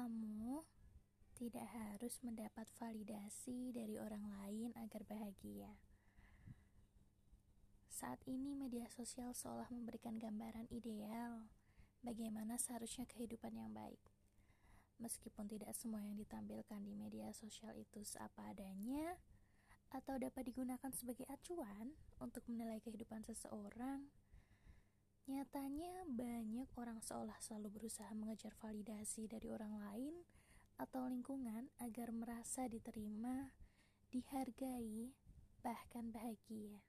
Kamu tidak harus mendapat validasi dari orang lain agar bahagia. Saat ini, media sosial seolah memberikan gambaran ideal bagaimana seharusnya kehidupan yang baik. Meskipun tidak semua yang ditampilkan di media sosial itu seapa adanya, atau dapat digunakan sebagai acuan untuk menilai kehidupan seseorang, nyatanya banyak orang seolah selalu berusaha mengejar validasi dari orang lain atau lingkungan agar merasa diterima, dihargai, bahkan bahagia.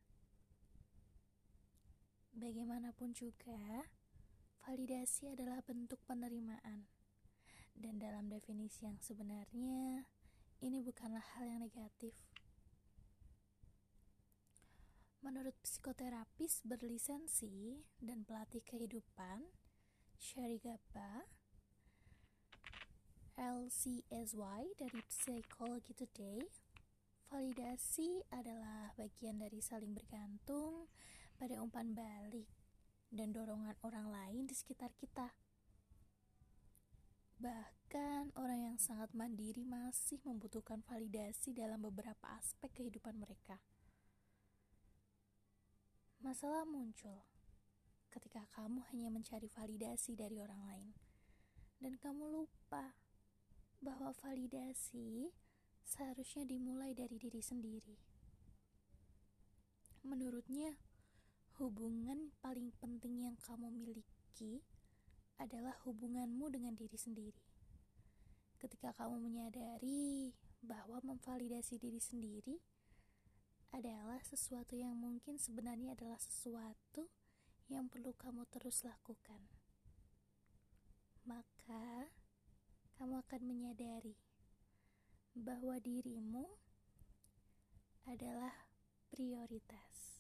Bagaimanapun juga, validasi adalah bentuk penerimaan, dan dalam definisi yang sebenarnya, ini bukanlah hal yang negatif. Menurut psikoterapis berlisensi dan pelatih kehidupan, Sherry Gaba, LCSY dari Psychology Today, validasi adalah bagian dari saling bergantung pada umpan balik dan dorongan orang lain di sekitar kita. Bahkan orang yang sangat mandiri masih membutuhkan validasi dalam beberapa aspek kehidupan mereka. Masalah muncul ketika kamu hanya mencari validasi dari orang lain dan kamu lupa bahwa validasi seharusnya dimulai dari diri sendiri. Menurutnya, hubungan paling penting yang kamu miliki adalah hubunganmu dengan diri sendiri. Ketika kamu menyadari bahwa memvalidasi diri sendiri adalah sesuatu yang mungkin sebenarnya adalah sesuatu yang perlu kamu terus lakukan, maka kamu akan menyadari bahwa dirimu adalah prioritas,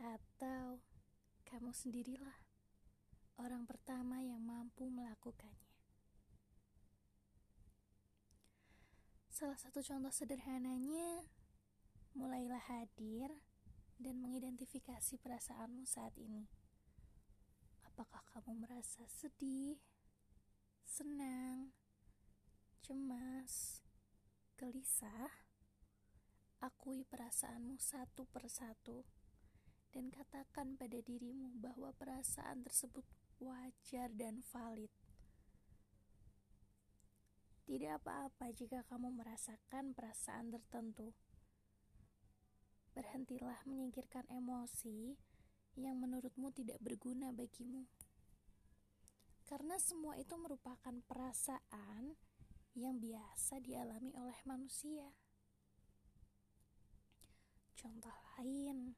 atau kamu sendirilah orang pertama yang mampu melakukannya. Salah satu contoh sederhananya, mulailah hadir dan mengidentifikasi perasaanmu saat ini. Apakah kamu merasa sedih, senang, cemas, gelisah? Akui perasaanmu satu persatu dan katakan pada dirimu bahwa perasaan tersebut wajar dan valid. Tidak apa-apa jika kamu merasakan perasaan tertentu. Berhentilah menyingkirkan emosi yang menurutmu tidak berguna bagimu. Karena semua itu merupakan perasaan yang biasa dialami oleh manusia. Contoh lain,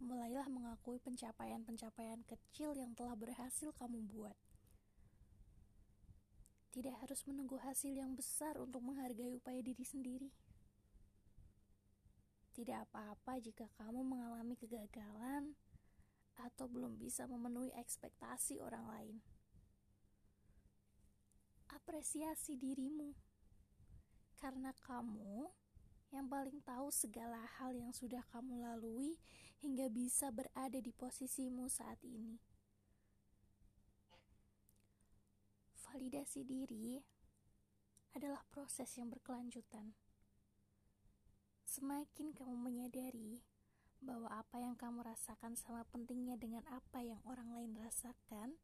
mulailah mengakui pencapaian-pencapaian kecil yang telah berhasil kamu buat. Tidak harus menunggu hasil yang besar untuk menghargai upaya diri sendiri. Tidak apa-apa jika kamu mengalami kegagalan atau belum bisa memenuhi ekspektasi orang lain. Apresiasi dirimu, karena kamu yang paling tahu segala hal yang sudah kamu lalui hingga bisa berada di posisimu saat ini. Validasi diri adalah proses yang berkelanjutan. Semakin kamu menyadari bahwa apa yang kamu rasakan sama pentingnya dengan apa yang orang lain rasakan,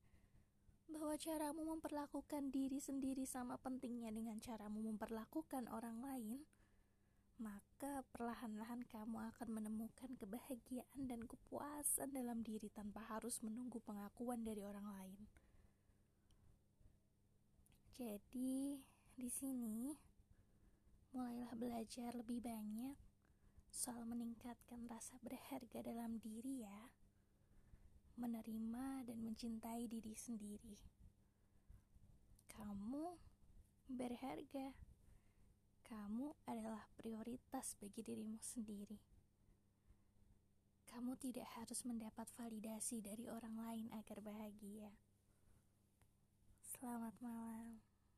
bahwa caramu memperlakukan diri sendiri sama pentingnya dengan caramu memperlakukan orang lain, maka perlahan-lahan kamu akan menemukan kebahagiaan dan kepuasan dalam diri tanpa harus menunggu pengakuan dari orang lain. Jadi, di sini mulailah belajar lebih banyak soal meningkatkan rasa berharga dalam diri ya. Menerima dan mencintai diri sendiri. Kamu berharga. Kamu adalah prioritas bagi dirimu sendiri. Kamu tidak harus mendapat validasi dari orang lain agar bahagia selamat malam